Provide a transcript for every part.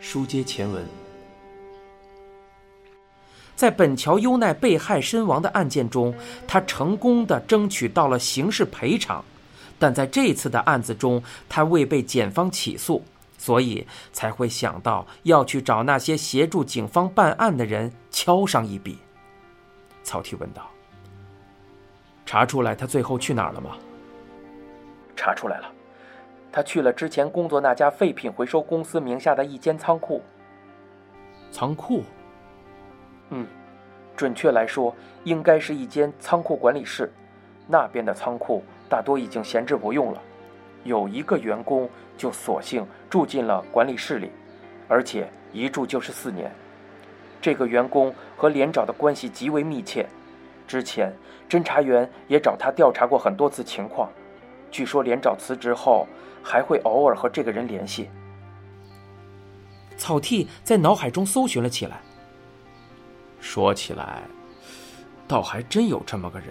书接前文，在本桥优奈被害身亡的案件中，他成功的争取到了刑事赔偿，但在这次的案子中，他未被检方起诉，所以才会想到要去找那些协助警方办案的人敲上一笔。曹丕问道：“查出来他最后去哪儿了吗？”查出来了。他去了之前工作那家废品回收公司名下的一间仓库。仓库？嗯，准确来说，应该是一间仓库管理室。那边的仓库大多已经闲置不用了，有一个员工就索性住进了管理室里，而且一住就是四年。这个员工和连长的关系极为密切，之前侦查员也找他调查过很多次情况。据说连长辞职后。还会偶尔和这个人联系。草剃在脑海中搜寻了起来。说起来，倒还真有这么个人。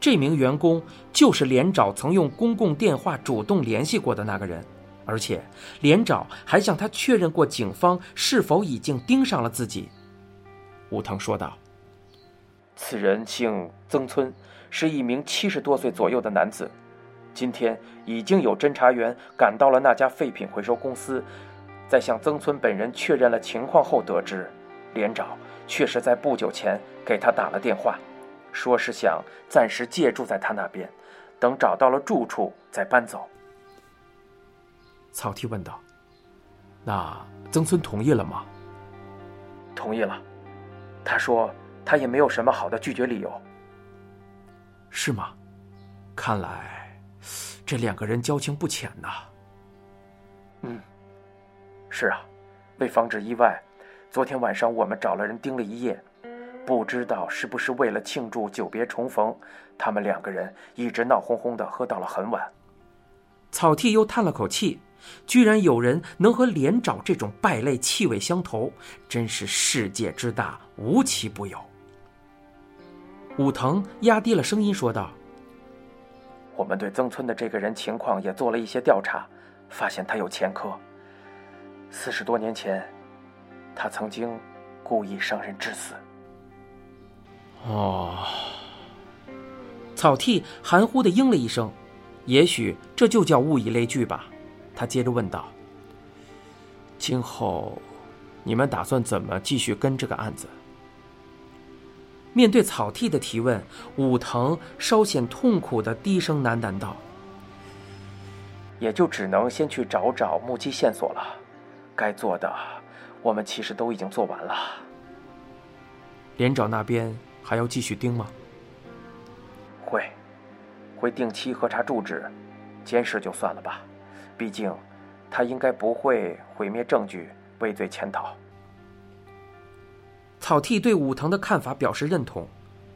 这名员工就是连长曾用公共电话主动联系过的那个人，而且连长还向他确认过警方是否已经盯上了自己。武藤说道：“此人姓曾村，是一名七十多岁左右的男子。”今天已经有侦查员赶到了那家废品回收公司，在向曾村本人确认了情况后，得知连长确实在不久前给他打了电话，说是想暂时借住在他那边，等找到了住处再搬走。草剃问道：“那曾村同意了吗？”“同意了。”他说：“他也没有什么好的拒绝理由。”“是吗？看来……”这两个人交情不浅呐。嗯，是啊，为防止意外，昨天晚上我们找了人盯了一夜，不知道是不是为了庆祝久别重逢，他们两个人一直闹哄哄的喝到了很晚。草剃又叹了口气，居然有人能和连长这种败类气味相投，真是世界之大，无奇不有。武藤压低了声音说道。我们对曾村的这个人情况也做了一些调查，发现他有前科。四十多年前，他曾经故意伤人致死。哦，草剃含糊的应了一声，也许这就叫物以类聚吧。他接着问道：“今后，你们打算怎么继续跟这个案子？”面对草剃的提问，武藤稍显痛苦的低声喃喃道：“也就只能先去找找目击线索了，该做的，我们其实都已经做完了。连长那边还要继续盯吗？会，会定期核查住址，监视就算了吧，毕竟，他应该不会毁灭证据，畏罪潜逃。”草剃对武藤的看法表示认同。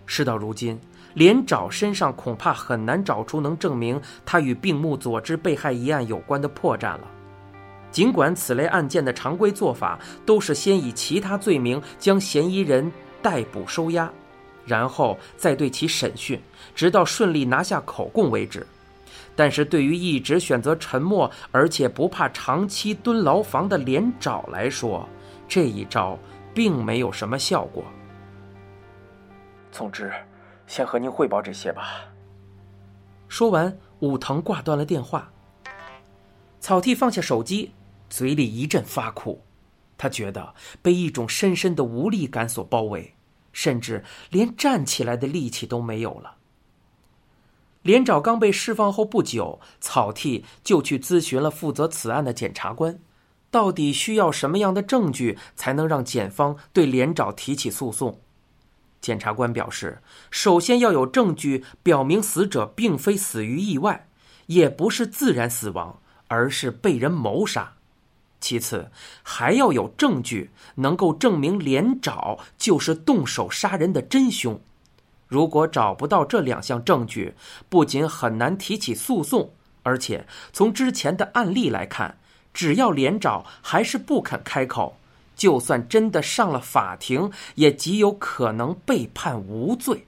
事到如今，连长身上恐怕很难找出能证明他与病木佐之被害一案有关的破绽了。尽管此类案件的常规做法都是先以其他罪名将嫌疑人逮捕收押，然后再对其审讯，直到顺利拿下口供为止，但是对于一直选择沉默而且不怕长期蹲牢房的连长来说，这一招。并没有什么效果。总之，先和您汇报这些吧。说完，武藤挂断了电话。草剃放下手机，嘴里一阵发苦，他觉得被一种深深的无力感所包围，甚至连站起来的力气都没有了。连长刚被释放后不久，草剃就去咨询了负责此案的检察官。到底需要什么样的证据才能让检方对连长提起诉讼？检察官表示，首先要有证据表明死者并非死于意外，也不是自然死亡，而是被人谋杀。其次，还要有证据能够证明连长就是动手杀人的真凶。如果找不到这两项证据，不仅很难提起诉讼，而且从之前的案例来看。只要连长还是不肯开口，就算真的上了法庭，也极有可能被判无罪。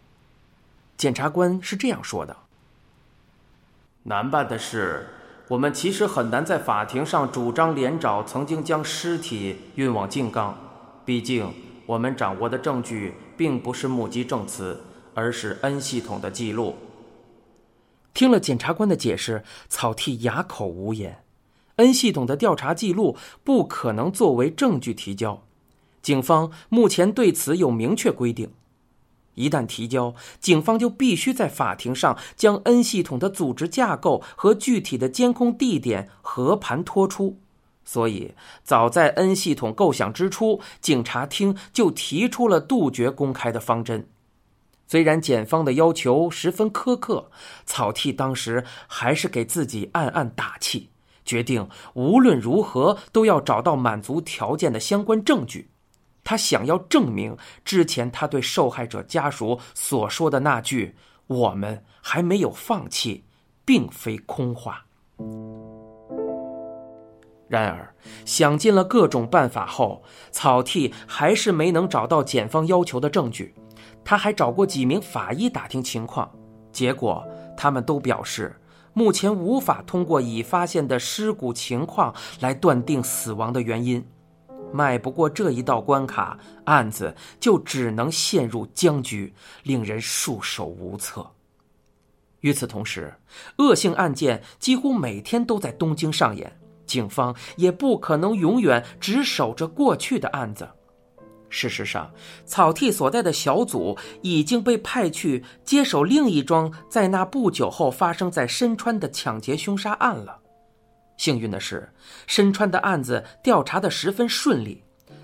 检察官是这样说的：难办的是，我们其实很难在法庭上主张连长曾经将尸体运往静冈，毕竟我们掌握的证据并不是目击证词，而是 N 系统的记录。听了检察官的解释，草剃哑口无言。N 系统的调查记录不可能作为证据提交，警方目前对此有明确规定。一旦提交，警方就必须在法庭上将 N 系统的组织架构和具体的监控地点和盘托出。所以，早在 N 系统构想之初，警察厅就提出了杜绝公开的方针。虽然检方的要求十分苛刻，草剃当时还是给自己暗暗打气，决定无论如何都要找到满足条件的相关证据。他想要证明之前他对受害者家属所说的那句“我们还没有放弃”并非空话。然而，想尽了各种办法后，草剃还是没能找到检方要求的证据。他还找过几名法医打听情况，结果他们都表示，目前无法通过已发现的尸骨情况来断定死亡的原因。迈不过这一道关卡，案子就只能陷入僵局，令人束手无策。与此同时，恶性案件几乎每天都在东京上演，警方也不可能永远只守着过去的案子。事实上，草剃所在的小组已经被派去接手另一桩在那不久后发生在深川的抢劫凶杀案了。幸运的是，深川的案子调查的十分顺利。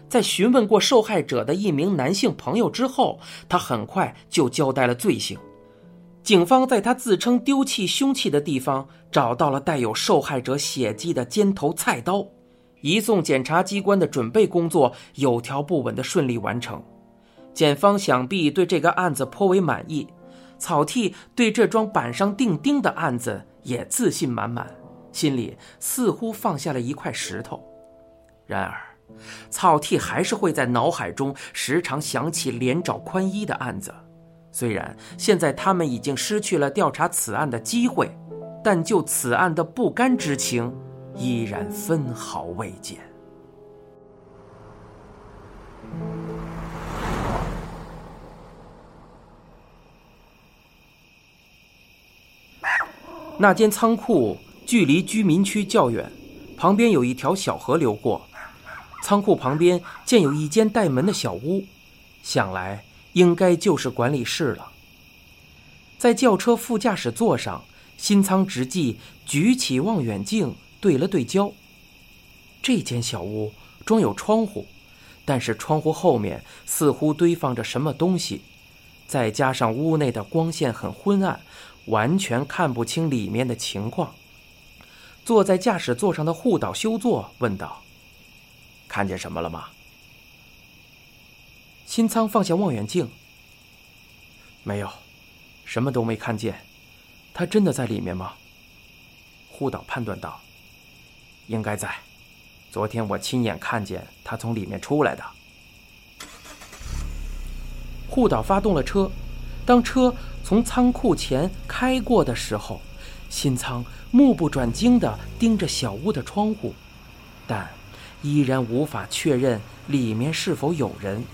在询问过受害者的一名男性朋友之后，他很快就交代了罪行。警方在他自称丢弃凶器的地方找到了带有受害者血迹的尖头菜刀。移送检察机关的准备工作有条不紊的顺利完成，检方想必对这个案子颇为满意。草剃对这桩板上钉钉的案子也自信满满，心里似乎放下了一块石头。然而，草剃还是会在脑海中时常想起连找宽一的案子。虽然现在他们已经失去了调查此案的机会，但就此案的不甘之情。依然分毫未减。那间仓库距离居民区较远，旁边有一条小河流过。仓库旁边建有一间带门的小屋，想来应该就是管理室了。在轿车副驾驶座上，新仓直纪举起望远镜。对了对焦。这间小屋装有窗户，但是窗户后面似乎堆放着什么东西，再加上屋内的光线很昏暗，完全看不清里面的情况。坐在驾驶座上的护岛修作问道：“看见什么了吗？”新仓放下望远镜：“没有，什么都没看见。他真的在里面吗？”护岛判断道。应该在，昨天我亲眼看见他从里面出来的。护岛发动了车，当车从仓库前开过的时候，新仓目不转睛地盯着小屋的窗户，但依然无法确认里面是否有人。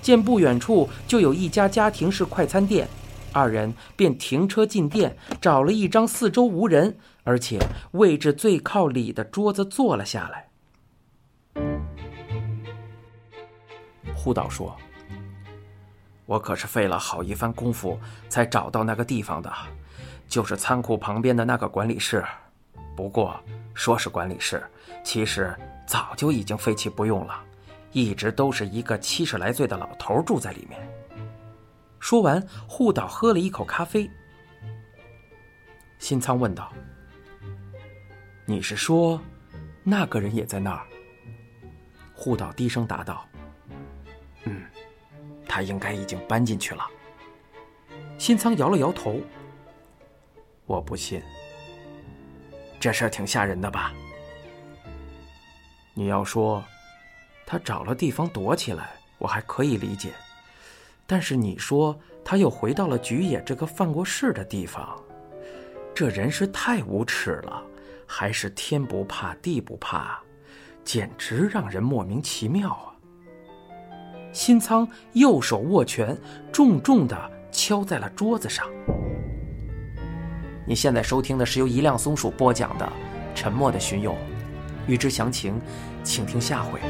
见不远处就有一家家庭式快餐店。二人便停车进店，找了一张四周无人，而且位置最靠里的桌子坐了下来。护导说：“我可是费了好一番功夫才找到那个地方的，就是仓库旁边的那个管理室。不过说是管理室，其实早就已经废弃不用了，一直都是一个七十来岁的老头住在里面。”说完，护岛喝了一口咖啡。新仓问道：“你是说，那个人也在那儿？”护岛低声答道：“嗯，他应该已经搬进去了。”新仓摇了摇头：“我不信，这事儿挺吓人的吧？你要说，他找了地方躲起来，我还可以理解。”但是你说他又回到了菊野这个犯过事的地方，这人是太无耻了，还是天不怕地不怕，简直让人莫名其妙啊！新仓右手握拳，重重的敲在了桌子上。你现在收听的是由一辆松鼠播讲的《沉默的巡游》，欲知详情，请听下回。